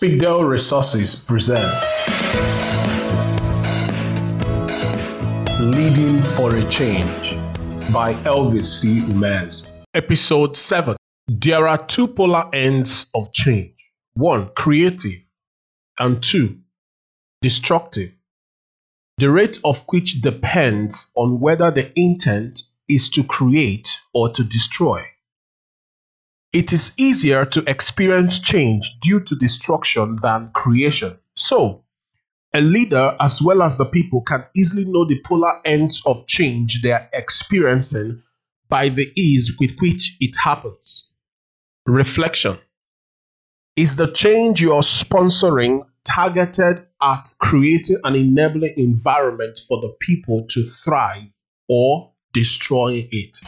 Speakdale Resources presents Leading for a Change by Elvis C. Umez. Episode 7 There are two polar ends of change one, creative, and two, destructive. The rate of which depends on whether the intent is to create or to destroy. It is easier to experience change due to destruction than creation. So, a leader as well as the people can easily know the polar ends of change they are experiencing by the ease with which it happens. Reflection Is the change you are sponsoring targeted at creating an enabling environment for the people to thrive or destroying it?